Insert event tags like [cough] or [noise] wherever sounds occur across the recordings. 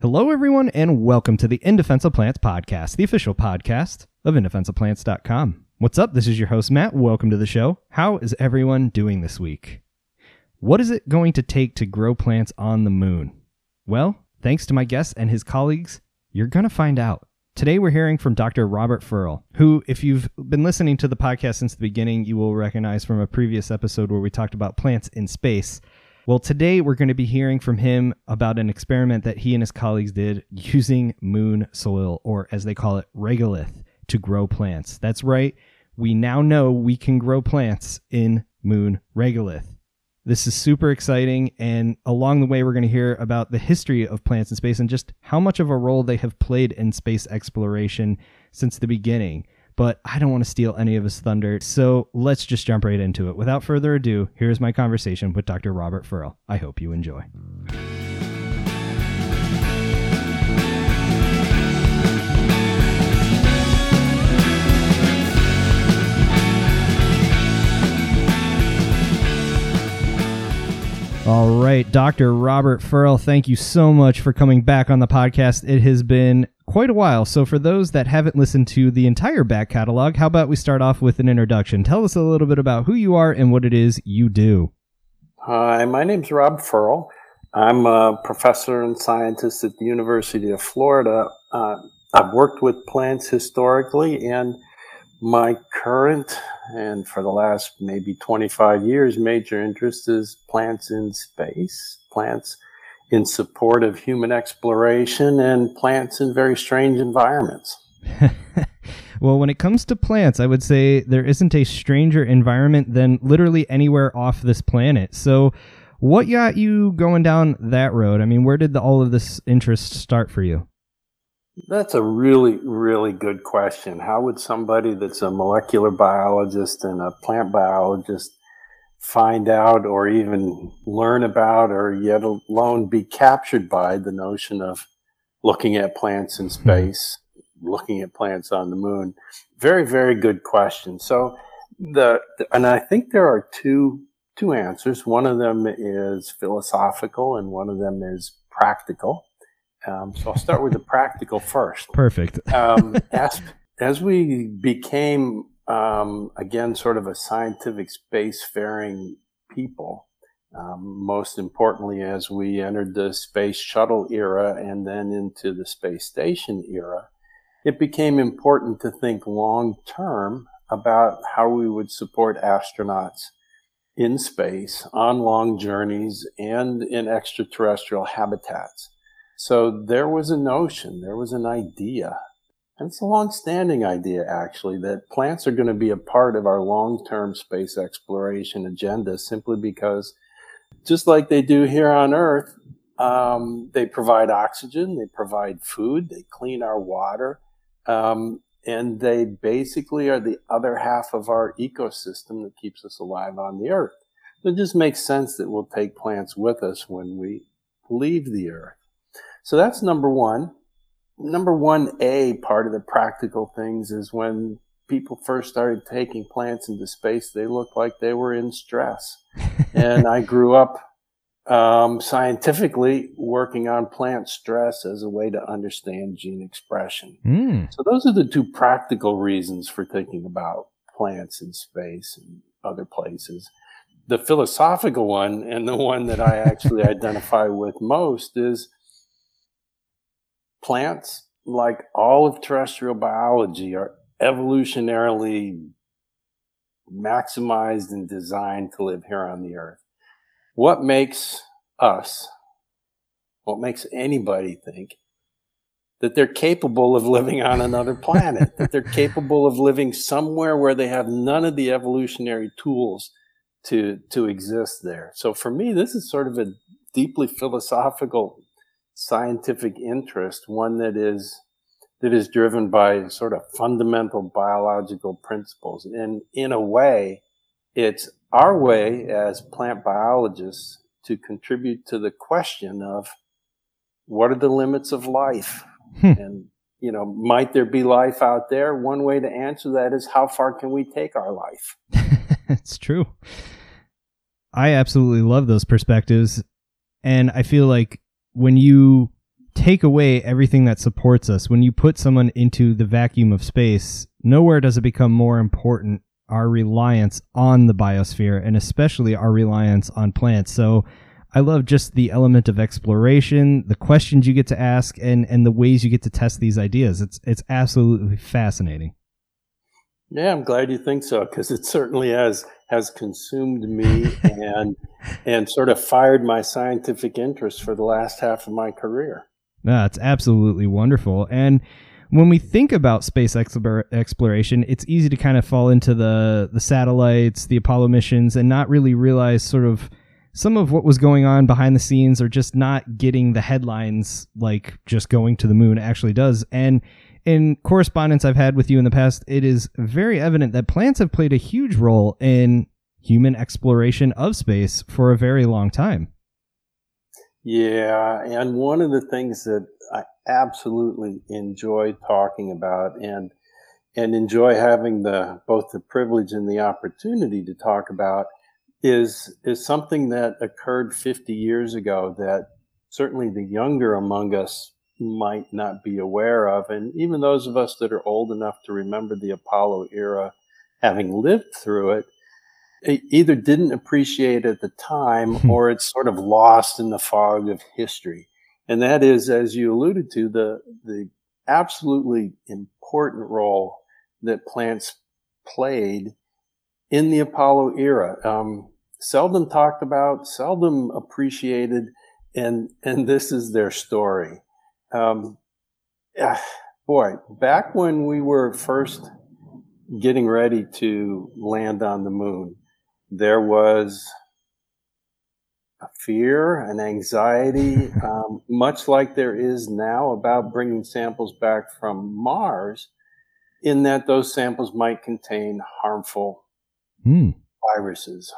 Hello, everyone, and welcome to the In Defense of Plants podcast, the official podcast of indefenseofplants.com. What's up? This is your host, Matt. Welcome to the show. How is everyone doing this week? What is it going to take to grow plants on the moon? Well, thanks to my guest and his colleagues, you're going to find out. Today, we're hearing from Dr. Robert Ferl, who, if you've been listening to the podcast since the beginning, you will recognize from a previous episode where we talked about plants in space. Well, today we're going to be hearing from him about an experiment that he and his colleagues did using moon soil, or as they call it, regolith, to grow plants. That's right. We now know we can grow plants in moon regolith. This is super exciting. And along the way, we're going to hear about the history of plants in space and just how much of a role they have played in space exploration since the beginning but I don't want to steal any of his thunder. So let's just jump right into it. Without further ado, here's my conversation with Dr. Robert Ferl. I hope you enjoy. All right, Dr. Robert Ferl, thank you so much for coming back on the podcast. It has been quite a while. So, for those that haven't listened to the entire back catalog, how about we start off with an introduction? Tell us a little bit about who you are and what it is you do. Hi, my name's Rob Ferl. I'm a professor and scientist at the University of Florida. Uh, I've worked with plants historically, and my current and for the last maybe 25 years major interest is plants in space, plants in support of human exploration, and plants in very strange environments. [laughs] well, when it comes to plants, I would say there isn't a stranger environment than literally anywhere off this planet. So, what got you going down that road? I mean, where did the, all of this interest start for you? That's a really, really good question. How would somebody that's a molecular biologist and a plant biologist find out or even learn about or yet alone be captured by the notion of looking at plants in hmm. space, looking at plants on the moon? Very, very good question. So the, and I think there are two two answers. One of them is philosophical and one of them is practical. Um, so I'll start with the practical first. [laughs] Perfect. um, [laughs] as, as we became, um, again, sort of a scientific spacefaring people, um, most importantly, as we entered the space shuttle era and then into the space station era, it became important to think long term about how we would support astronauts in space on long journeys and in extraterrestrial habitats. So there was a notion, there was an idea, it's a long-standing idea actually, that plants are going to be a part of our long-term space exploration agenda simply because just like they do here on Earth, um, they provide oxygen, they provide food, they clean our water, um, and they basically are the other half of our ecosystem that keeps us alive on the Earth. So it just makes sense that we'll take plants with us when we leave the Earth. So that's number one. Number one A part of the practical things is when people first started taking plants into space, they looked like they were in stress. [laughs] and I grew up um, scientifically working on plant stress as a way to understand gene expression. Mm. So those are the two practical reasons for thinking about plants in space and other places. The philosophical one, and the one that I actually [laughs] identify with most, is plants, like all of terrestrial biology, are evolutionarily maximized and designed to live here on the earth. What makes us, what makes anybody think that they're capable of living on another [laughs] planet, that they're capable of living somewhere where they have none of the evolutionary tools to, to exist there. So for me, this is sort of a deeply philosophical scientific interest, one that is that is driven by sort of fundamental biological principles. And in a way, it's our way as plant biologists to contribute to the question of what are the limits of life? Hmm. And, you know, might there be life out there? One way to answer that is how far can we take our life? [laughs] it's true. I absolutely love those perspectives. And I feel like when you take away everything that supports us, when you put someone into the vacuum of space, nowhere does it become more important our reliance on the biosphere and especially our reliance on plants. So I love just the element of exploration, the questions you get to ask and and the ways you get to test these ideas. It's it's absolutely fascinating. Yeah, I'm glad you think so because it certainly has has consumed me [laughs] and and sort of fired my scientific interest for the last half of my career. That's absolutely wonderful. And when we think about space exploration, it's easy to kind of fall into the the satellites, the Apollo missions, and not really realize sort of some of what was going on behind the scenes, or just not getting the headlines like just going to the moon actually does. And in correspondence I've had with you in the past, it is very evident that plants have played a huge role in human exploration of space for a very long time. Yeah, and one of the things that I absolutely enjoy talking about and and enjoy having the both the privilege and the opportunity to talk about is is something that occurred 50 years ago that certainly the younger among us might not be aware of and even those of us that are old enough to remember the Apollo era having lived through it either didn't appreciate at the time hmm. or it's sort of lost in the fog of history. And that is, as you alluded to, the, the absolutely important role that plants played in the Apollo era. Um, seldom talked about, seldom appreciated, and, and this is their story. Um, boy, back when we were first getting ready to land on the moon, there was a fear, an anxiety, [laughs] um, much like there is now about bringing samples back from Mars, in that those samples might contain harmful mm. viruses,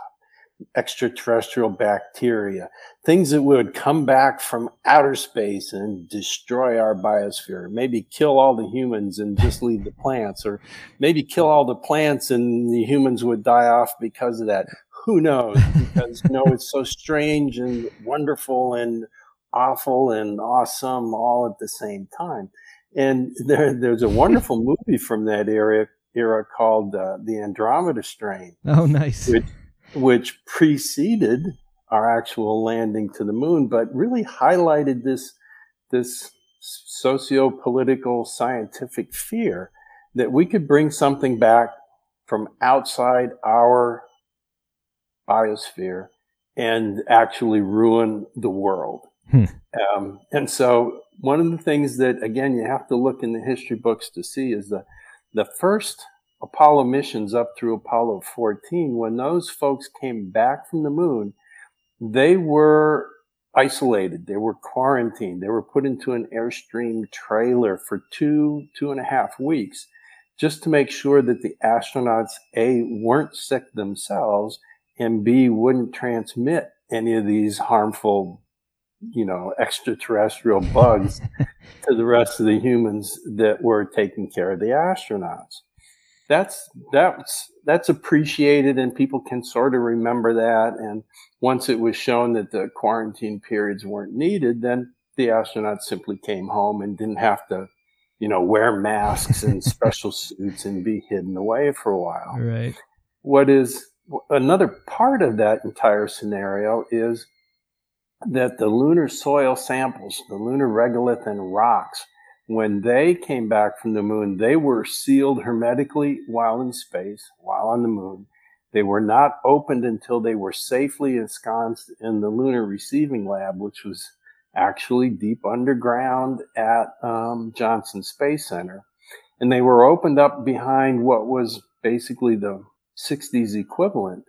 extraterrestrial bacteria, things that would come back from outer space and destroy our biosphere, maybe kill all the humans and just [laughs] leave the plants, or maybe kill all the plants and the humans would die off because of that. Who knows? Because you know it's so [laughs] strange and wonderful and awful and awesome all at the same time. And there, there's a wonderful [laughs] movie from that era era called uh, the Andromeda Strain. Oh, nice. Which, which preceded our actual landing to the moon, but really highlighted this, this socio-political scientific fear that we could bring something back from outside our biosphere and actually ruin the world. Hmm. Um, and so one of the things that, again, you have to look in the history books to see is the, the first Apollo missions up through Apollo 14, when those folks came back from the moon, they were isolated. They were quarantined. They were put into an Airstream trailer for two, two and a half weeks just to make sure that the astronauts, A, weren't sick themselves, and B, wouldn't transmit any of these harmful, you know, extraterrestrial bugs [laughs] to the rest of the humans that were taking care of the astronauts that's that's that's appreciated and people can sort of remember that. And once it was shown that the quarantine periods weren't needed then the astronauts simply came home and didn't have to you know wear masks and [laughs] special suits and be hidden away for a while. Right. What is another part of that entire scenario is that the lunar soil samples the lunar regolith and rocks when they came back from the moon, they were sealed hermetically while in space, while on the moon. They were not opened until they were safely ensconced in the lunar receiving lab, which was actually deep underground at um, Johnson Space Center. And they were opened up behind what was basically the 60s equivalent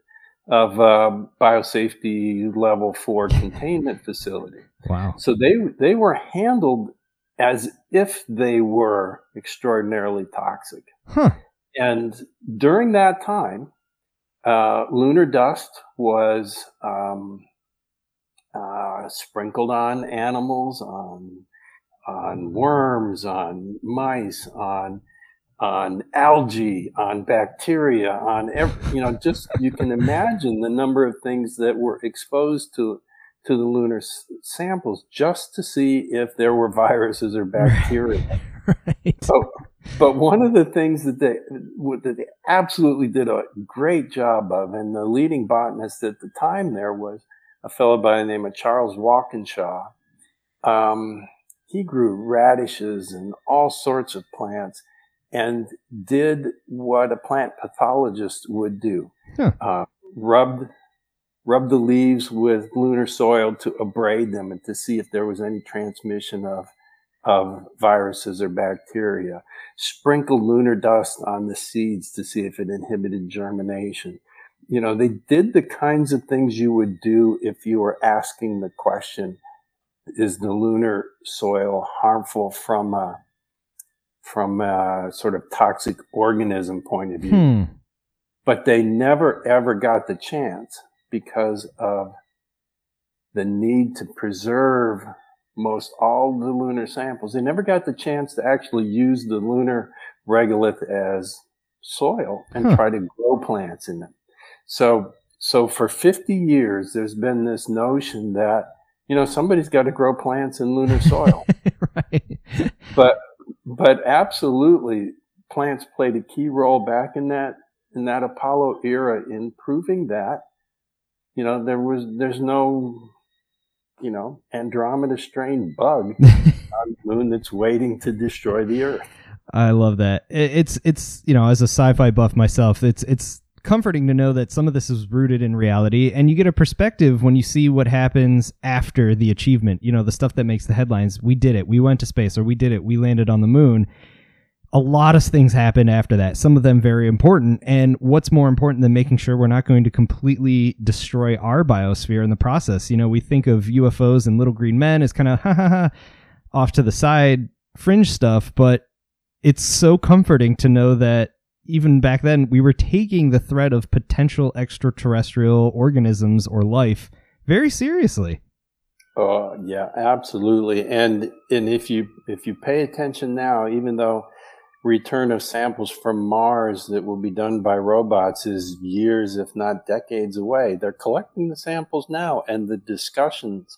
of a biosafety level four containment facility. Wow. So they, they were handled as if they were extraordinarily toxic. Huh. And during that time, uh, lunar dust was um, uh, sprinkled on animals, on on worms, on mice, on on algae, on bacteria, on every, you know, just you can imagine the number of things that were exposed to to the lunar s- samples just to see if there were viruses or bacteria. [laughs] right. So, but one of the things that they that they absolutely did a great job of, and the leading botanist at the time there was a fellow by the name of Charles Walkinshaw. Um, he grew radishes and all sorts of plants, and did what a plant pathologist would do: Huh. uh, rubbed rubbed the leaves with lunar soil to abrade them and to see if there was any transmission of of viruses or bacteria. Sprinkle lunar dust on the seeds to see if it inhibited germination. You know, they did the kinds of things you would do if you were asking the question, is the lunar soil harmful from a, from a sort of toxic organism point of view? Hmm. But they never ever got the chance because of the need to preserve most all the lunar samples. They never got the chance to actually use the lunar regolith as soil and Huh. try to grow plants in them. So, so for 50 years, there's been this notion that, you know, somebody's got to grow plants in lunar [laughs] soil. right. but, but absolutely plants played a key role back in that, in that Apollo era in proving that, you know, there was, there's no, you know, Andromeda strain bug [laughs] on the moon that's waiting to destroy the Earth. I love that. It's it's you know as a sci-fi buff myself, it's it's comforting to know that some of this is rooted in reality, and you get a perspective when you see what happens after the achievement. You know the stuff that makes the headlines. We did it. We went to space, or we did it. We landed on the moon. A lot of things happen after that. Some of them very important. And what's more important than making sure we're not going to completely destroy our biosphere in the process? You know, we think of UFOs and little green men as kind of [laughs] ha ha ha off to the side fringe stuff, but it's so comforting to know that even back then we were taking the threat of potential extraterrestrial organisms or life very seriously. Oh yeah, absolutely. And and if you if you pay attention now, even though return of samples from Mars that will be done by robots is years, if not decades away, they're collecting the samples now, and the discussions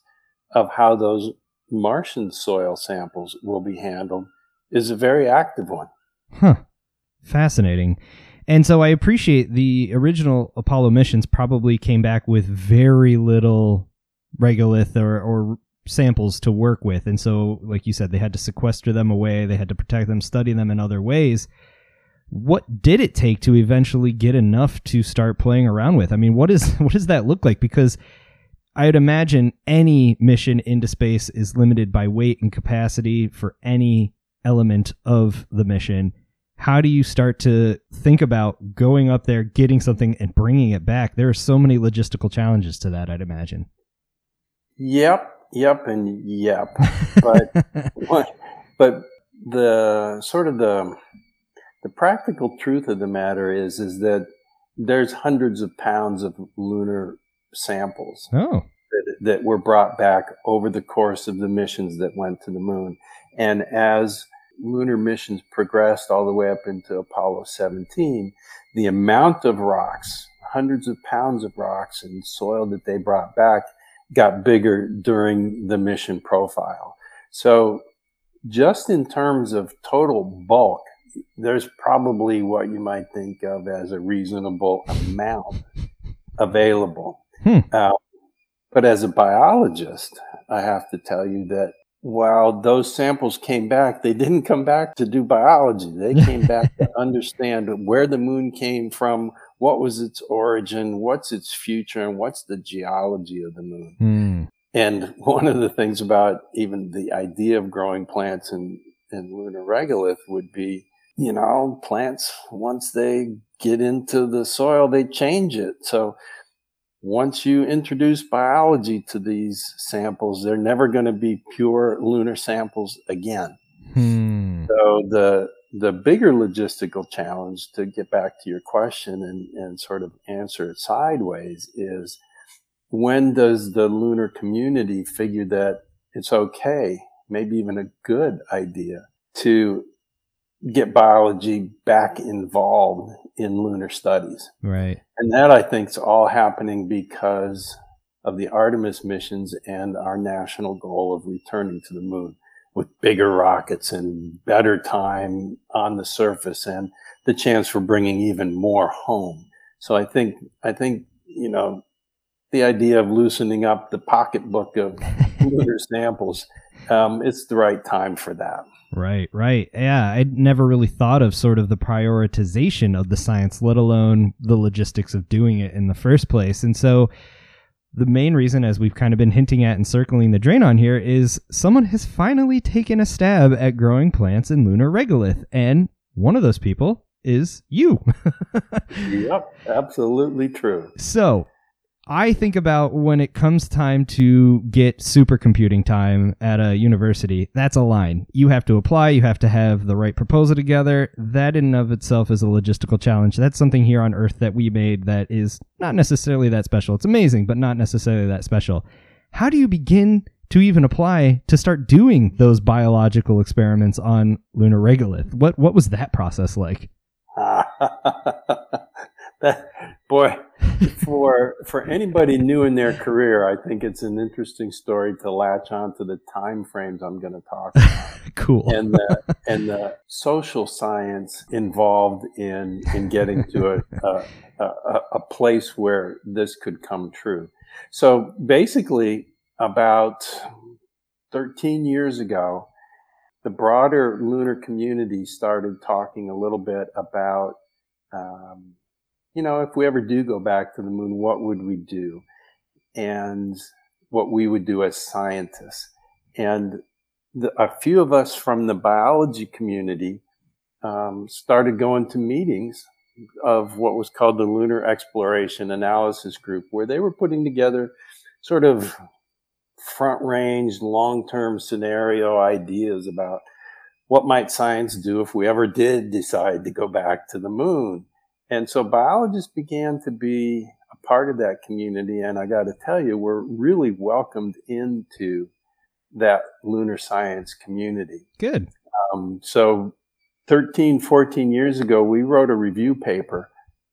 of how those Martian soil samples will be handled is a very active one. Huh. Fascinating. And so I appreciate the original Apollo missions probably came back with very little regolith or, or samples to work with. And so, like you said, they had to sequester them away, they had to protect them, study them in other ways. What did it take to eventually get enough to start playing around with? I mean, what is [laughs] what does that look like? Because I'd imagine any mission into space is limited by weight and capacity for any element of the mission. How do you start to think about going up there, getting something, and bringing it back? There are so many logistical challenges to that, I'd imagine. Yep, yep, and yep. [laughs] But what, but the sort of the the practical truth of the matter is is that there's hundreds of pounds of lunar samples oh, that, that were brought back over the course of the missions that went to the moon. And as lunar missions progressed all the way up into Apollo 17, the amount of rocks, hundreds of pounds of rocks and soil that they brought back got bigger during the mission profile. So just in terms of total bulk, there's probably what you might think of as a reasonable amount available. Hmm. Uh, but as a biologist, I have to tell you that while those samples came back, they didn't come back to do biology. They came back to [laughs] understand where the moon came from, what was its origin, what's its future, and what's the geology of the moon. Hmm. And one of the things about even the idea of growing plants in, in lunar regolith would be, you know, plants, once they get into the soil, they change it. So once you introduce biology to these samples, they're never going to be pure lunar samples again. Hmm. So the the bigger logistical challenge to get back to your question and, and sort of answer it sideways is when does the lunar community figure that it's okay, maybe even a good idea to get biology back involved in lunar studies? Right. And that I think is all happening because of the Artemis missions and our national goal of returning to the moon with bigger rockets and better time on the surface and the chance for bringing even more home. So I think, I think, you know, the idea of loosening up the pocketbook of lunar [laughs] samples, um, it's the right time for that. Right, right. Yeah, I'd never really thought of sort of the prioritization of the science, let alone the logistics of doing it in the first place. And so the main reason, as we've kind of been hinting at and circling the drain on here, is someone has finally taken a stab at growing plants in lunar regolith. And one of those people is you. [laughs] yep, absolutely true. So I think about when it comes time to get supercomputing time at a university, that's a line. You have to apply, you have to have the right proposal together. That in and of itself is a logistical challenge. That's something here on Earth that we made that is not necessarily that special. It's amazing, but not necessarily that special. How do you begin to even apply to start doing those biological experiments on lunar regolith? What what was that process like? [laughs] that boy for for anybody new in their career i think it's an interesting story to latch on to the time frames i'm going to talk about. [laughs] Cool. And the and the social science involved in in getting to a, a, a, a place where this could come true. So basically about 13 years ago the broader lunar community started talking a little bit about um, you know, if we ever do go back to the moon, what would we do? And what we would do as scientists. And the, a few of us from the biology community um, started going to meetings of what was called the Lunar Exploration Analysis Group, where they were putting together sort of front range, long term scenario ideas about what might science do if we ever did decide to go back to the moon. And so biologists began to be a part of that community. And I got to tell you, we're really welcomed into that lunar science community. Good. Um, so 13, 14 years ago, we wrote a review paper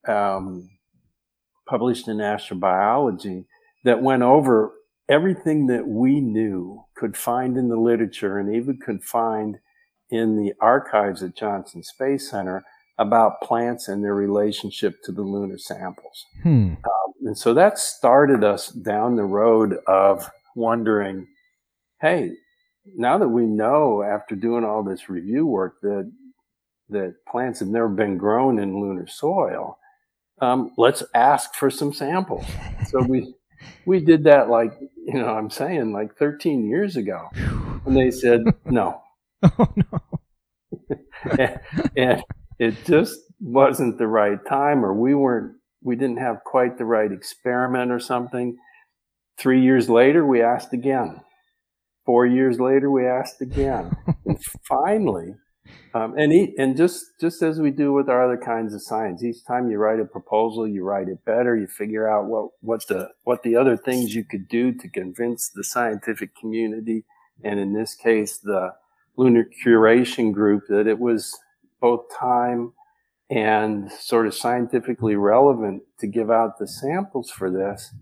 um, published in Astrobiology that went over everything that we knew, could find in the literature, and even could find in the archives at Johnson Space Center about plants and their relationship to the lunar samples. Hmm. Um, and so that started us down the road of wondering, hey, now that we know after doing all this review work that that plants have never been grown in lunar soil, um, let's ask for some samples. so we [laughs] we did that like you know I'm saying like 13 years ago, and they said no. [laughs] Oh no. [laughs] and, and it just wasn't the right time or we weren't we didn't have quite the right experiment or something. Three years later we asked again. Four years later we asked again. [laughs] And finally um, and he, and just just as we do with our other kinds of science each time you write a proposal you write it better you figure out what what the what the other things you could do to convince the scientific community and in this case the lunar curation group that it was both time and sort of scientifically relevant to give out the samples for this.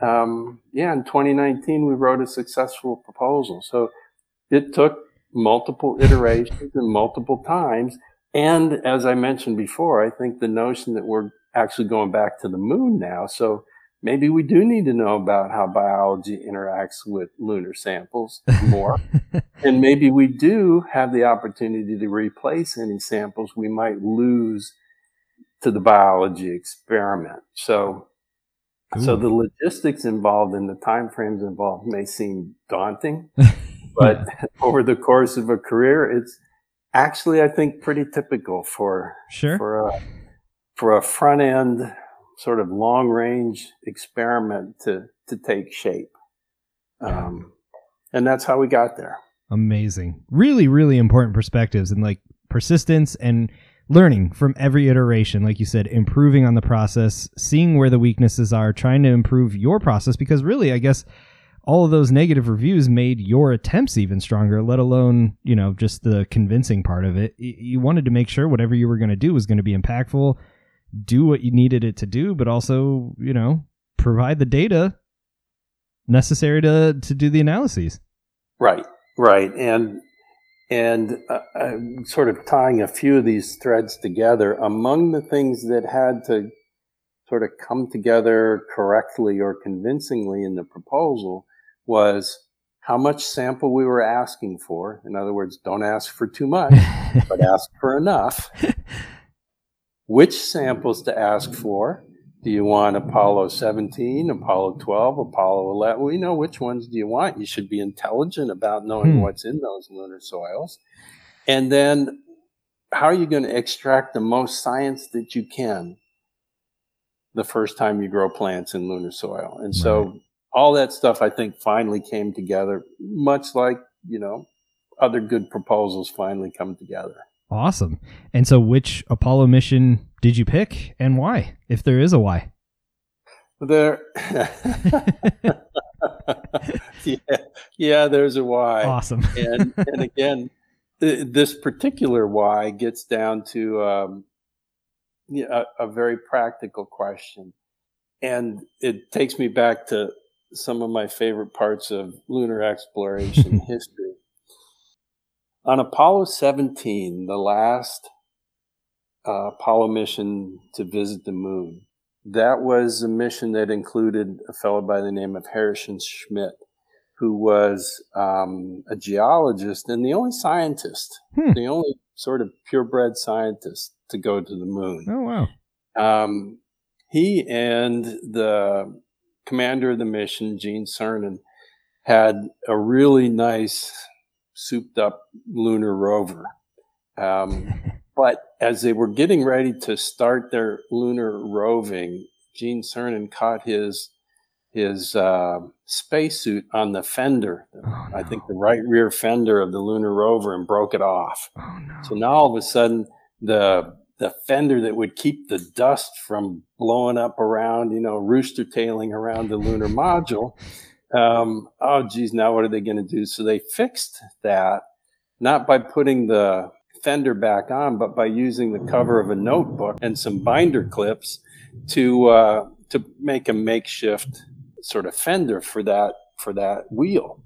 Um, yeah, in 2019, we wrote a successful proposal. So it took multiple iterations and multiple times. And as I mentioned before, I think the notion that we're actually going back to the moon now. So maybe we do need to know about how biology interacts with lunar samples more. [laughs] and maybe we do have the opportunity to replace any samples we might lose to the biology experiment. So, Ooh. so the logistics involved and the timeframes involved may seem daunting, [laughs] but [laughs] over the course of a career, it's actually, I think, pretty typical for, sure. for a, for a front end sort of long range experiment to, to take shape. Um, and that's how we got there. Amazing. Really, really important perspectives and like persistence and learning from every iteration. Like you said, improving on the process, seeing where the weaknesses are, trying to improve your process because really, I guess all of those negative reviews made your attempts even stronger, let alone, you know, just the convincing part of it. You wanted to make sure whatever you were going to do was going to be impactful do what you needed it to do, but also, you know, provide the data necessary to to do the analyses. Right, right, and and uh, sort of tying a few of these threads together. Among the things that had to sort of come together correctly or convincingly in the proposal was how much sample we were asking for. In other words, don't ask for too much, [laughs] but ask for enough. [laughs] Which samples to ask for? Do you want Apollo 17, Apollo 12, Apollo 11? We know which ones do you want. You should be intelligent about knowing hmm. what's in those lunar soils. And then how are you going to extract the most science that you can the first time you grow plants in lunar soil? And so right. all that stuff I think finally came together, much like, you know, other good proposals finally come together. Awesome. And so, which Apollo mission did you pick and why, if there is a why? There. [laughs] yeah, yeah, there's a why. Awesome. [laughs] and, and again, this particular why gets down to um, a, a very practical question. And it takes me back to some of my favorite parts of lunar exploration [laughs] history on Apollo 17, the last uh, Apollo mission to visit the moon, that was a mission that included a fellow by the name of Harrison Schmitt, who was um, a geologist and the only scientist, hmm. the only sort of purebred scientist to go to the moon. Oh, wow. Um, he and the commander of the mission, Gene Cernan, had a really nice souped up lunar rover. Um, [laughs] but as they were getting ready to start their lunar roving, Gene Cernan caught his his uh, spacesuit on the fender, oh. I think the right rear fender of the lunar rover, and broke it off. Oh, no. So now all of a sudden, the the fender that would keep the dust from blowing up around, you know, rooster tailing around the lunar module um, oh, geez, now what are they going to do? So they fixed that not by putting the fender back on, but by using the cover of a notebook and some binder clips to uh, to make a makeshift sort of fender for that for that wheel.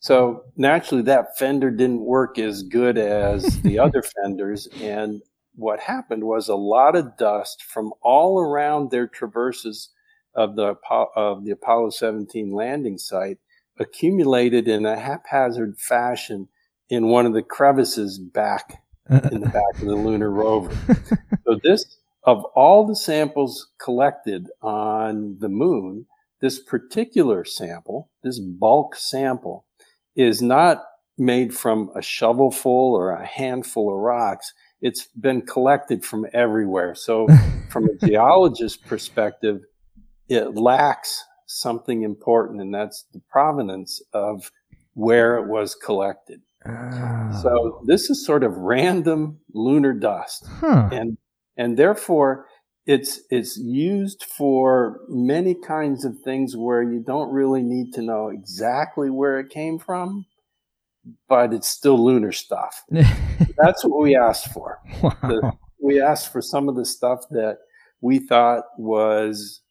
So naturally, that fender didn't work as good as [laughs] the other fenders, and what happened was a lot of dust from all around their traverses of the of the Apollo 17 landing site accumulated in a haphazard fashion in one of the crevices back in the back of the lunar rover. [laughs] so this of all the samples collected on the moon, this particular sample, this bulk sample, is not made from a shovelful or a handful of rocks. It's been collected from everywhere. So, from a [laughs] geologist's perspective, it lacks something important, and that's the provenance of where it was collected. Oh. So this is sort of random lunar dust, huh. and and therefore it's it's used for many kinds of things where you don't really need to know exactly where it came from, but it's still lunar stuff. [laughs] That's what we asked for. Wow. The, we asked for some of the stuff that we thought was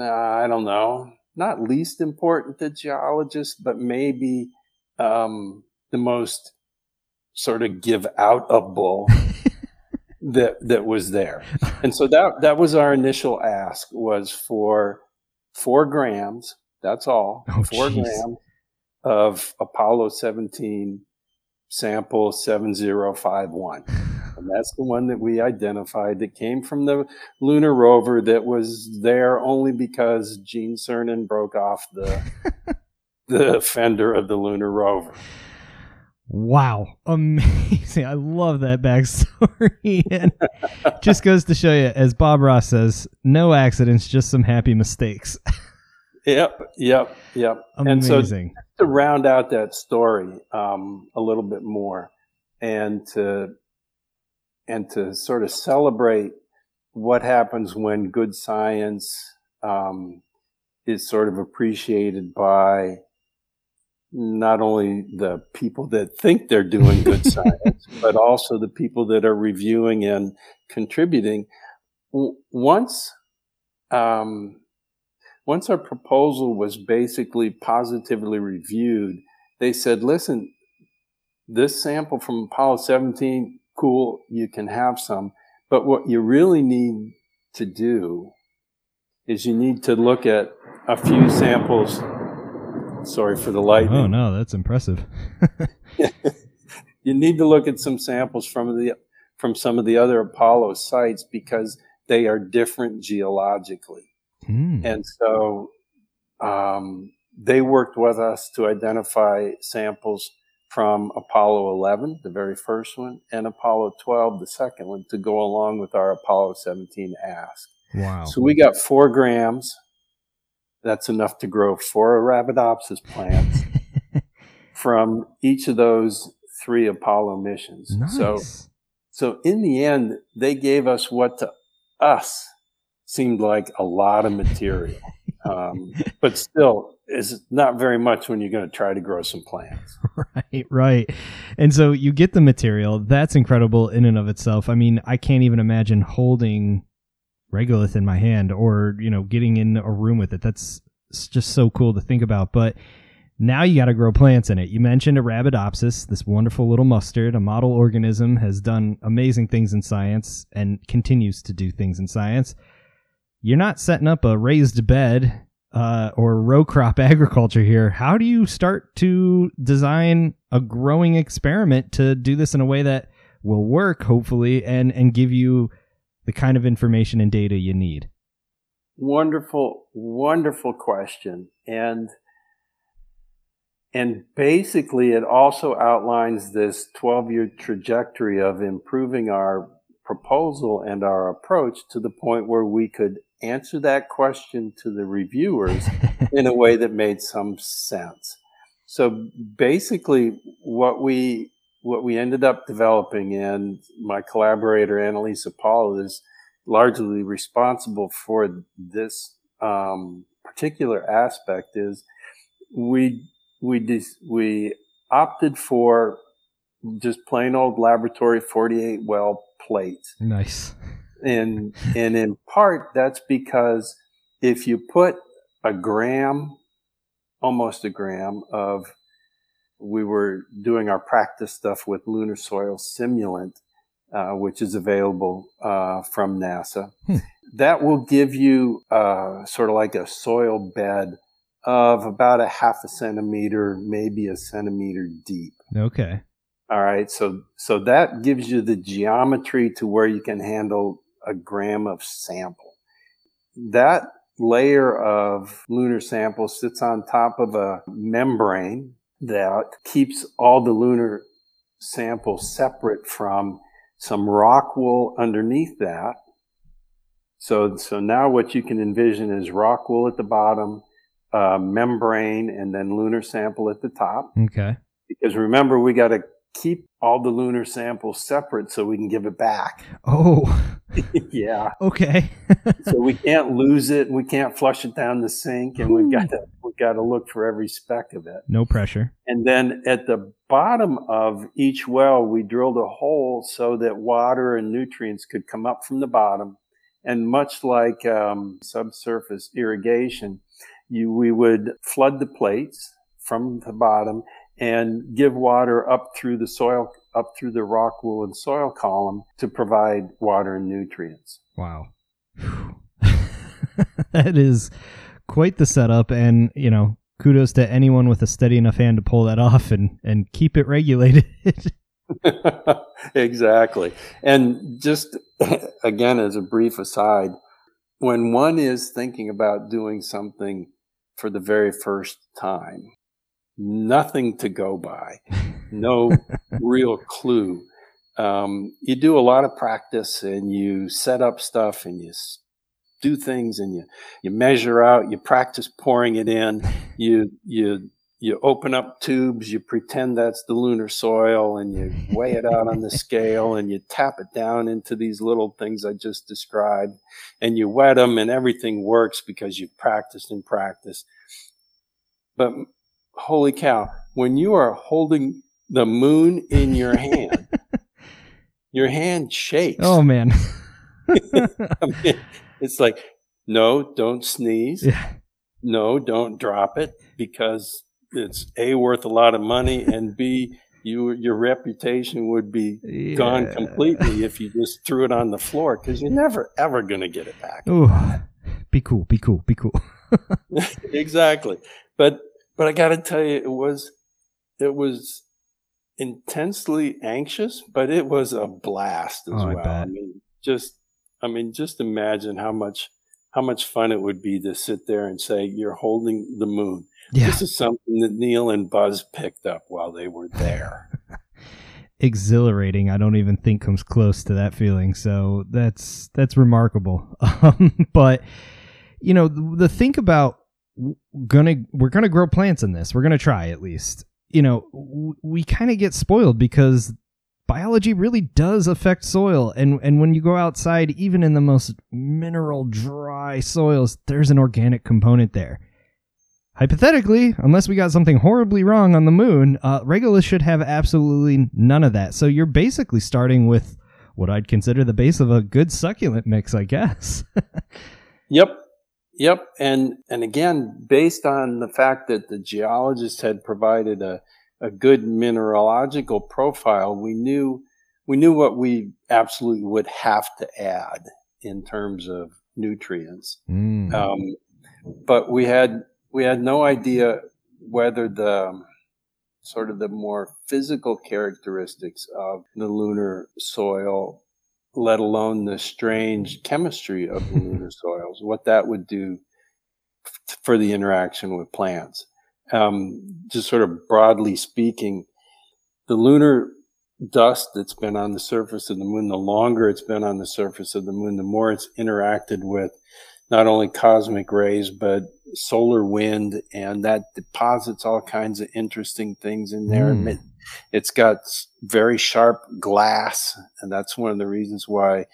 I don't know, not least important to geologists, but maybe um, the most sort of give out a bull [laughs] that that was there. And so that that was our initial ask was for four grams. That's all. Oh, four geez. grams of Apollo 17 sample 7051. And that's the one that we identified that came from the lunar rover that was there only because Gene Cernan broke off the [laughs] the fender of the lunar rover. Wow, [laughs] amazing! I love that backstory, [laughs] and just goes to show you, as Bob Ross says, no accidents, just some happy mistakes. yep, yep, yep. Amazing. And so to round out that story um, a little bit more, and to and to sort of celebrate what happens when good science um, is sort of appreciated by not only the people that think they're doing good [laughs] science, but also the people that are reviewing and contributing. Once, um, once our proposal was basically positively reviewed, they said, listen, this sample from Apollo 17, cool, you can have some. But what you really need to do is you need to look at a few samples. Sorry for the light. Oh, no, that's impressive. [laughs] you need to look at some samples from the from some of the other Apollo sites because they are different geologically. Mm. And so um, they worked with us to identify samples from Apollo 11, the very first one, and Apollo 12, the second one, to go along with our Apollo 17 ask. Wow. So we got four grams. That's enough to grow four Arabidopsis plants [laughs] from each of those three Apollo missions. Nice. So, so in the end, they gave us what to us seemed like a lot of material. [laughs] Um, but still, is not very much when you're going to try to grow some plants. [laughs] Right, right. And so you get the material. That's incredible in and of itself. I mean, I can't even imagine holding regolith in my hand or, you know, getting in a room with it. That's just so cool to think about. But now you got to grow plants in it. You mentioned Arabidopsis, this wonderful little mustard, a model organism, has done amazing things in science and continues to do things in science. You're not setting up a raised bed uh, or row crop [laughs] agriculture here. How do you start to design a growing experiment to do this in a way that will work, hopefully, and and give you the kind of information and data you need? Wonderful, wonderful question, and and basically, it also outlines this 12 year trajectory of improving our proposal and our approach to the point where we could answer that question to the reviewers [laughs] in a way that made some sense. So basically, what we what we ended up developing, and my collaborator Anna-Lisa Paul is largely responsible for this um, particular aspect, is we we dis- we opted for just plain old laboratory 48 well plates. Nice. [laughs] And and in part that's because if you put a gram, almost a gram of we were doing our practice stuff with lunar soil simulant, uh, which is available uh, from NASA. Hmm. That will give you uh, sort of like a soil bed of about a half a centimeter, maybe a centimeter deep. Okay. All right. So, so that gives you the geometry to where you can handle a gram of sample. That layer of lunar sample sits on top of a membrane that keeps all the lunar sample separate from some rock wool underneath that. So, so now what you can envision is rock wool at the bottom, uh, membrane and then lunar sample at the top. Okay. Because remember, we got to keep all the lunar samples separate so we can give it back. [laughs] Oh. yeah. Okay. so we can't lose it. We can't flush it down the sink, and we've got to we've got to look for every speck of it. No pressure. And then at the bottom of each well, we drilled a hole so that water and nutrients could come up from the bottom. And much like um, subsurface irrigation, you, we would flood the plates from the bottom and give water up through the soil, up through the rock wool and soil column to provide water and nutrients. Wow. [laughs] that is quite the setup. And, you know, kudos to anyone with a steady enough hand to pull that [laughs] off and, and keep it regulated. [laughs] exactly. And just again, as a brief aside, when one is thinking about doing something for the very first time. Nothing to go by, [laughs] no real clue. Um, you do a lot of practice and you set up stuff and you do things and you, you measure out, you practice pouring it in, [laughs] you, you you open up tubes, you pretend that's the lunar soil, and you weigh it out on the [laughs] scale, and you tap it down into these little things I just described, and you wet them, and everything works because you've practiced and practiced. But holy cow, when you are holding the moon in your [laughs] hand, your hand shakes. Oh, man. [laughs] [laughs] I mean, it's like, no, don't sneeze. Yeah. no, don't drop it because it's a worth a lot of money and b you your reputation would be yeah. gone completely if you just threw it on the floor because you're never ever going to get it back. Ooh, be cool, be cool, be cool. exactly, but but I got to tell you, it was it was intensely anxious, but it was a blast as oh, well. I, I mean, just I mean, just imagine how much how much fun it would be to sit there and say you're holding the moon yeah. This is something that Neil and Buzz picked up while they were there. [laughs] Exhilarating. I don't even think comes close to that feeling. So that's that's remarkable. [laughs] Um, but you know, the, the think about gonna we're gonna grow plants in this. We're gonna try at least. You know, w- we kind of get spoiled because biology really does affect soil and and when you go outside even in the most mineral dry soils there's an organic component there hypothetically, unless we got something horribly wrong on the moon, uh, regolith should have absolutely none of that. So you're basically starting with what I'd consider the base of a good succulent mix, I guess. [laughs] yep. Yep. And, and again, based on the fact that the geologist had provided a, a good mineralogical profile, we knew, we knew what we absolutely would have to add in terms of nutrients. Mm. Um, but we had we had no idea whether the sort of the more physical characteristics of the lunar soil, let alone the strange chemistry of the [laughs] lunar soils, what that would do for the interaction with plants. Um, just sort of broadly speaking, the lunar dust that's been on the surface of the moon, the longer it's been on the surface of the moon, the more it's interacted with not only cosmic rays, but solar wind, and that deposits all kinds of interesting things in there. Mm. It, it's got very sharp glass, and that's one of the reasons why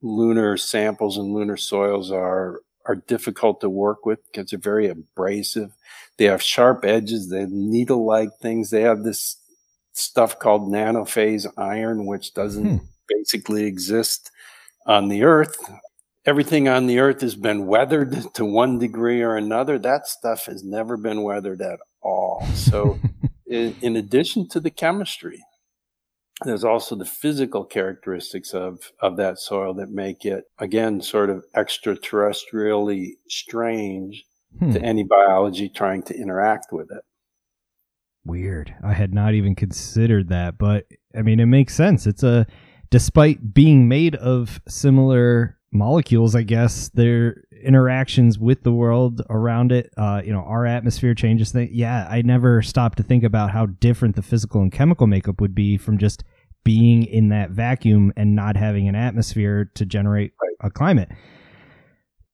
lunar samples and lunar soils are are difficult to work with because they're very abrasive. They have sharp edges. They have needle-like things. They have this stuff called nanophase iron, which doesn't hmm. basically exist on the Earth everything on the earth has been weathered to one degree or another. That stuff has never been weathered at all. So, [laughs] in, in, addition to the chemistry, there's also the physical characteristics of, of that soil that make it, again, sort of extraterrestrially strange hmm. to any biology trying to interact with it. Weird. I had not even considered that, but I mean, it makes sense. It's a, despite being made of similar molecules, I guess, their interactions with the world around it, uh, you know, our atmosphere changes things. Yeah, I never stopped to think about how different the physical and chemical makeup would be from just being in that vacuum and not having an atmosphere to generate a climate.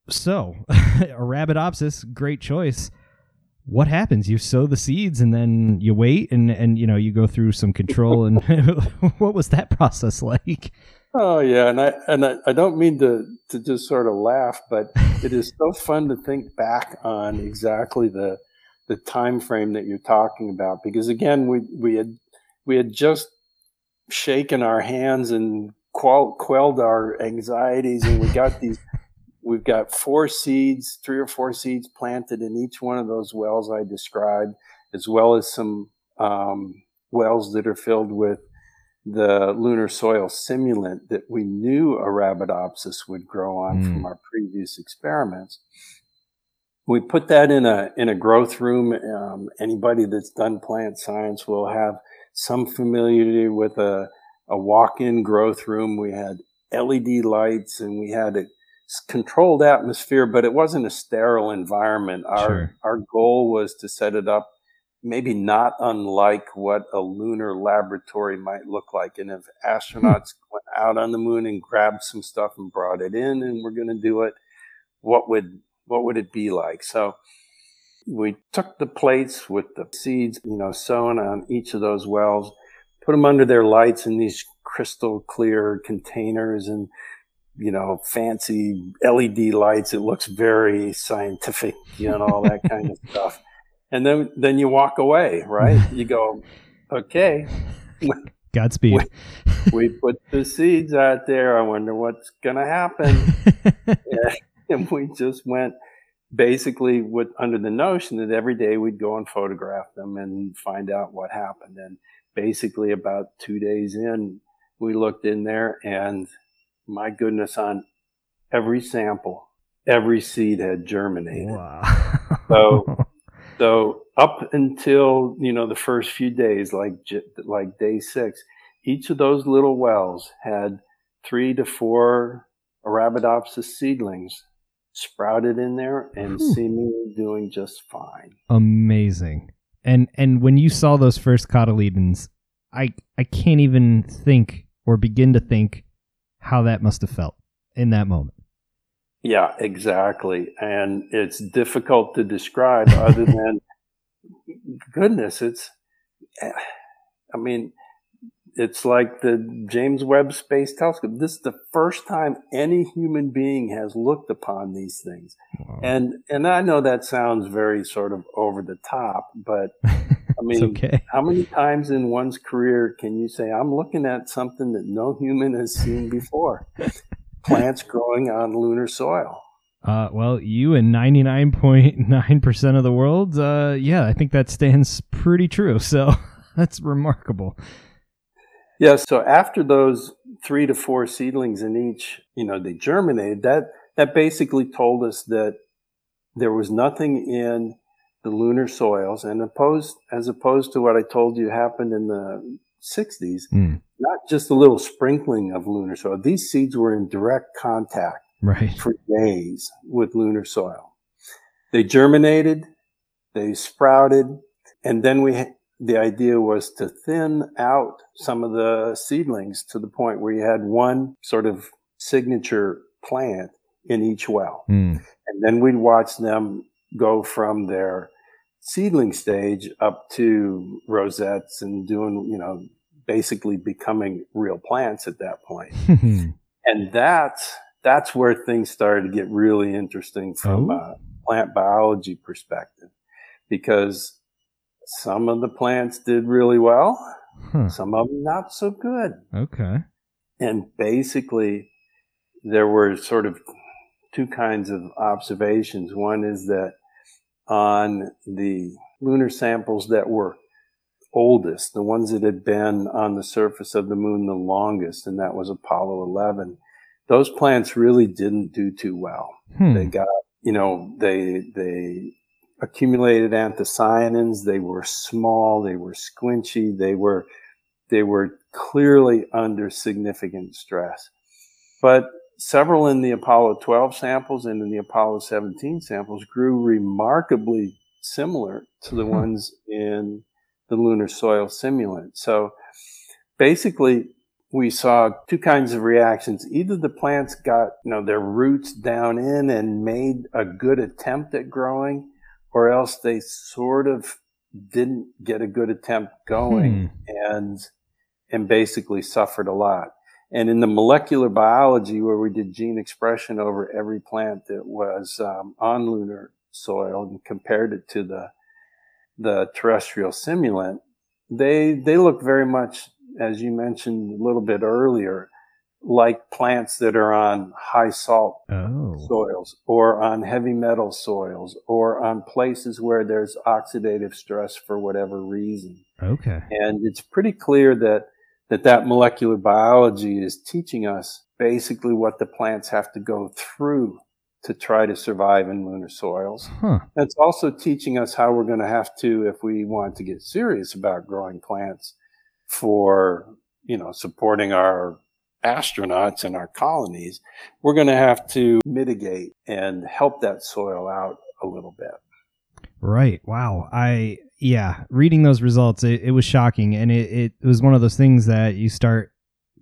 So, [laughs] Arabidopsis, great choice. What happens? You sow the seeds and then you wait and and you know you go through some control and [laughs] what was that process like? Oh yeah, and I and I, I don't mean to to just sort of laugh, but it is so [laughs] fun to think back on exactly the the time frame that you're talking about because again we we had we had just shaken our hands and quell, quelled our anxieties and we got [laughs] these we've got four seeds three or four seeds planted in each one of those wells i described as well as some um, wells that are filled with the lunar soil simulant that we knew Arabidopsis would grow on mm. from our previous experiments. We put that in a in a growth room. Um, anybody that's done plant science will have some familiarity with a a walk-in growth room. We had LED lights and we had a controlled atmosphere, but it wasn't a sterile environment. Our sure. our goal was to set it up maybe not unlike what a lunar laboratory might look like. And if astronauts hmm. went out on the moon and grabbed some stuff and brought it in and we're going to do it, what would what would it be like? So we took the plates with the seeds, you know, sown on each of those wells, put them under their lights in these crystal clear containers and you know, fancy LED lights. It looks very scientific, you know, all that kind of [laughs] stuff and then then you walk away, right? [laughs] you go, okay. Godspeed. We, we, put the seeds out there. I wonder what's going to happen. [laughs] yeah. [laughs] And we just went basically with under the notion that every day we'd go and photograph them and find out what happened. And basically about two days in, we looked in there and my goodness, on every sample, every seed had germinated. Wow. So, so up until, you know, the first few days, like, like day six, each of those little wells had three to four Arabidopsis seedlings sprouted in there and Whew. seemingly doing just fine. Amazing. And and when you saw those first cotyledons, I I can't even think or begin to think how that must have felt in that moment. Yeah, exactly. And it's difficult to describe other [laughs] than goodness, it's I mean, it's like the James Webb Space Telescope. This is the first time any human being has looked upon these things. Wow. And and I know that sounds very sort of over the top, but [laughs] I mean, okay. how many times in one's career can you say, I'm looking at something that no human has seen before? [laughs] Plants growing on lunar soil. Uh, well, you and 99.9% of the world, uh, yeah, I think that stands pretty true. So [laughs] that's remarkable. Yeah. So after those three to four seedlings in each, you know, they germinated, that, that basically told us that there was nothing in the lunar soils and opposed, as opposed to what I told you happened in the 60s, mm. not just a little sprinkling of lunar soil. These seeds were in direct contact right. for days with lunar soil. They germinated, they sprouted, and then we the idea was to thin out some of the seedlings to the point where you had one sort of signature plant in each well. Mm. And then we'd watch them go from their seedling stage up to rosettes and doing, you know, basically becoming real plants at that point. [laughs] and that's that's where things started to get really interesting from oh. a plant biology perspective because some of the plants did really well, huh. some of them not so good. Okay. And basically, there were sort of two kinds of observations. One is that on the lunar samples that were oldest, the ones that had been on the surface of the moon the longest, and that was Apollo 11, those plants really didn't do too well. Hmm. They got, you know, they, they accumulated anthocyanins. They were small. They were squinchy. They were, they were clearly under significant stress. But several in the Apollo 12 samples and in the Apollo 17 samples grew remarkably similar to the hmm. ones in the lunar soil simulant. So basically, we saw two kinds of reactions. Either the plants got, you know, their roots down in and made a good attempt at growing, or else they sort of didn't get a good attempt going hmm. and and basically suffered a lot. And in the molecular biology, where we did gene expression over every plant that was um, on lunar soil and compared it to the the terrestrial simulant, they they look very much, as you mentioned a little bit earlier, like plants that are on high salt oh. soils or on heavy metal soils or on places where there's oxidative stress for whatever reason. Okay. And it's pretty clear that that, that molecular biology is teaching us basically what the plants have to go through to try to survive in lunar soils. Huh. It's also teaching us how we're going to have to, if we want to get serious about growing plants for, you know, supporting our astronauts and our colonies, we're going to have to mitigate and help that soil out a little bit. Right. Wow. I, yeah, reading those results, it, it was shocking. And it, it was one of those things that you start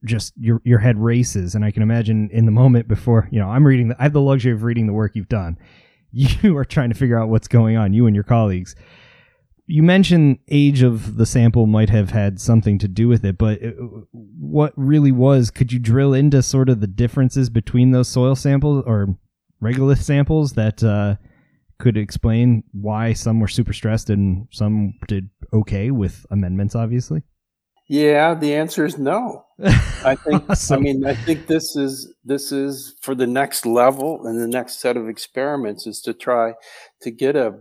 just your your head races and i can imagine in the moment before you know i'm reading the, i have the luxury of reading the work you've done [laughs] you are trying to figure out what's going on you and your colleagues you mentioned age of the sample might have had something to do with it, but it, what really was? Could you drill into sort of the differences between those soil samples or regolith samples that uh, could explain why some were super stressed and some did okay with amendments? Obviously. Yeah, the answer is no. [laughs] I think awesome. I mean I think this is this is for the next level and the next set of experiments is to try to get a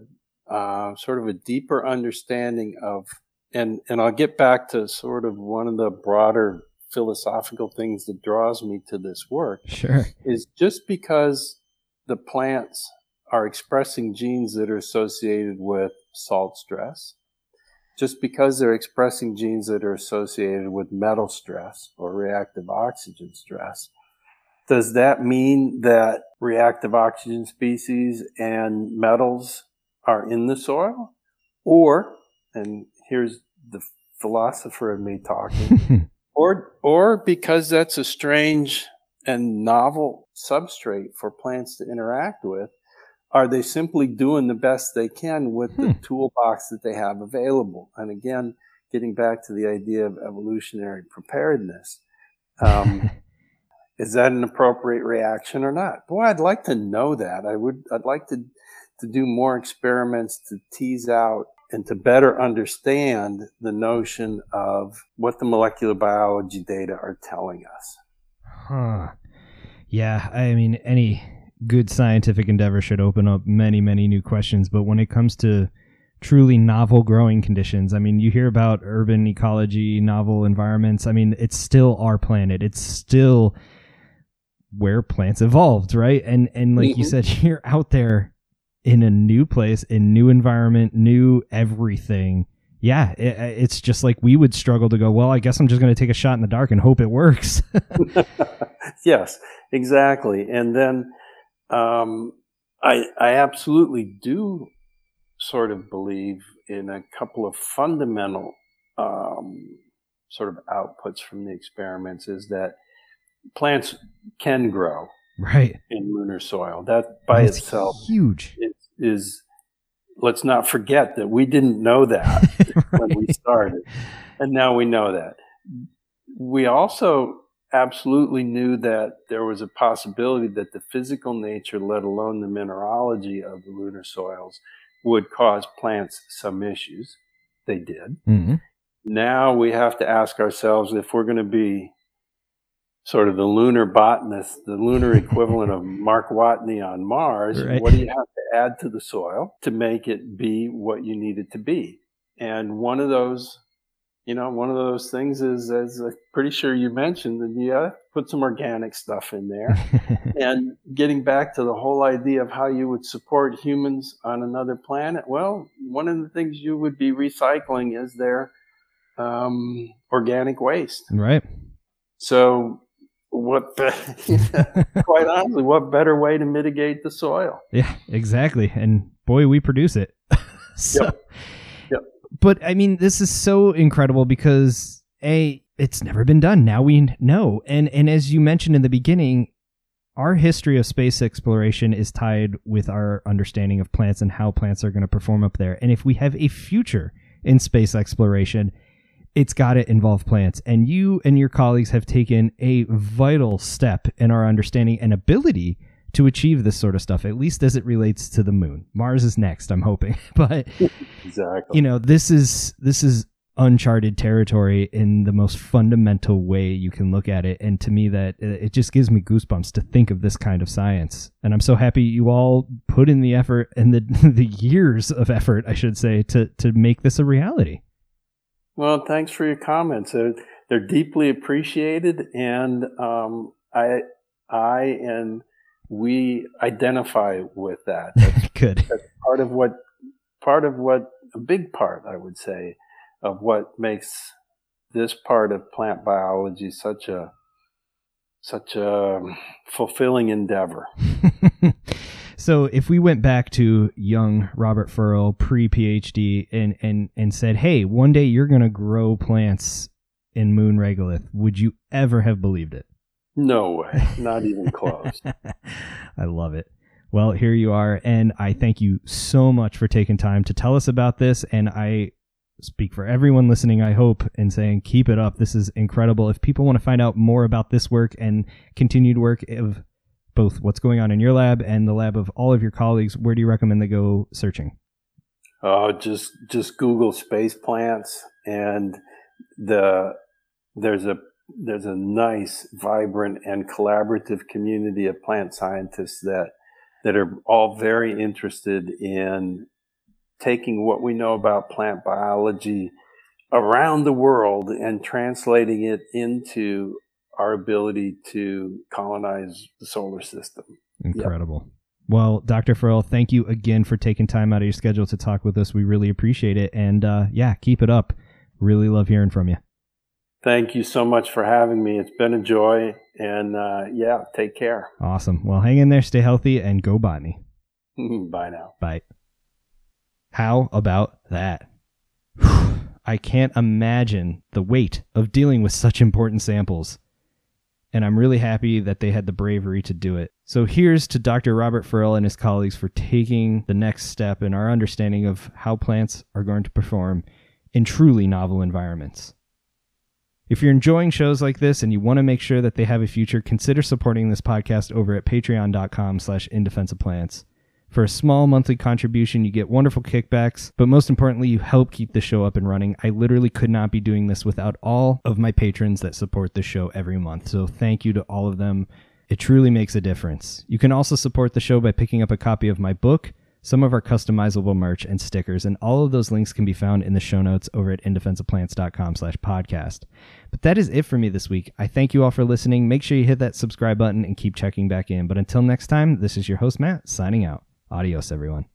uh, sort of a deeper understanding of and and I'll get back to sort of one of the broader philosophical things that draws me to this work. Sure. Is just because the plants are expressing genes that are associated with salt stress just because they're expressing genes that are associated with metal stress or reactive oxygen stress, does that mean that reactive oxygen species and metals are in the soil? Or, and here's the philosopher in me talking, [laughs] or, or because that's a strange and novel substrate for plants to interact with, are they simply doing the best they can with hmm. the toolbox that they have available? And again, getting back to the idea of evolutionary preparedness, um, [laughs] is that an appropriate reaction or not? Boy, I'd like to know that. I would. I'd like to to do more experiments to tease out and to better understand the notion of what the molecular biology data are telling us. Huh. Yeah, I mean, any good scientific endeavor should open up many, many new questions. But when it comes to truly novel growing conditions, I mean, you hear about urban ecology, novel environments. I mean, it's still our planet. It's still where plants evolved, right? And and like mm-hmm. you said, [laughs] you're out there in a new place, in new environment, new everything. Yeah, it, it's just like we would struggle to go. Well, I guess I'm just going to take a shot in the dark and hope it works. [laughs] [laughs] yes, exactly. And then um, I, I absolutely do sort of believe in a couple of fundamental um, sort of outputs from the experiments is that plants can grow right in lunar soil. That by That's itself huge is, is, let's not forget that we didn't know that [laughs] right. when we started, and now we know that. We also absolutely knew that there was a possibility that the physical nature, let alone the mineralogy of the lunar soils, would cause plants some issues. They did. Mm-hmm. Now we have to ask ourselves if we're going to be sort of the lunar botanist, the lunar [laughs] equivalent of Mark Watney on Mars, right. what do you have to add to the soil to make it be what you need it to be? And one of those you know, one of those things is, as I'm pretty sure you mentioned, that you put some organic stuff in there. [laughs] and getting back to the whole idea of how you would support humans on another planet, well, one of the things you would be recycling is their um, organic waste. Right. So, what, [laughs] quite honestly, what better way to mitigate the soil? Yeah, exactly. And boy, we produce it. [laughs] so, yep but I mean, this is so incredible because a it's never been done. Now we know, and and as you mentioned in the beginning, our history of space exploration is tied with our understanding of plants and how plants are going to perform up there. And if we have a future in space exploration, it's got to involve plants. And you and your colleagues have taken a vital step in our understanding and ability to achieve this sort of stuff, at least as it relates to the moon. Mars is next, I'm hoping. [laughs] but exactly. you know, this is this is uncharted territory in the most fundamental way you can look at it and to me that uh, it just gives me goosebumps to think of this kind of science and i'm so happy you all put in the effort and the [laughs] the years of effort i should say to to make this a reality well thanks for your comments they're, they're deeply appreciated and um, i i and we identify with that. [laughs] That's, Good. That's part of what, part of what, a big part, I would say, of what makes this part of plant biology such a, such a um, fulfilling endeavor. [laughs] so if we went back to young Robert Ferl pre PhD and, and, and said, Hey, one day you're going to grow plants in moon regolith, would you ever have believed it? No way. Not even close. [laughs] I love it. Well, here you are. And I thank you so much for taking time to tell us about this. And I speak for everyone listening, I hope, in saying keep it up. This is incredible. If people want to find out more about this work and continued work of both what's going on in your lab and the lab of all of your colleagues, where do you recommend they go searching? Oh, just just Google space plants and the there's a there's a nice, vibrant, and collaborative community of plant scientists that that are all very interested in taking what we know about plant biology around the world and translating it into our ability to colonize the solar system. Incredible. Yep. Well, Dr. Ferl, thank you again for taking time out of your schedule to talk with us. We really appreciate it. And uh, yeah, keep it up. Really love hearing from you. Thank you so much for having me. It's been a joy. And uh, yeah, take care. Awesome. Well, hang in there, stay healthy, and go botany. [laughs] Bye now. Bye. How about that? [sighs] I can't imagine the weight of dealing with such important samples. And I'm really happy that they had the bravery to do it. So here's to Dr. Robert Ferl and his colleagues for taking the next step in our understanding of how plants are going to perform in truly novel environments. If you're enjoying shows like this and you want to make sure that they have a future, consider supporting this podcast over at patreon.com slash indefenseofplants. For a small monthly contribution, you get wonderful kickbacks, but most importantly, you help keep the show up and running. I literally could not be doing this without all of my patrons that support the show every month. So thank you to all of them. It truly makes a difference. You can also support the show by picking up a copy of my book, some of our customizable merch and stickers, and all of those links can be found in the show notes over at indefenseofplants.com slash podcast. But that is it for me this week. I thank you all for listening. Make sure you hit that subscribe button and keep checking back in. But until next time, this is your host, Matt, signing out. Adios, everyone.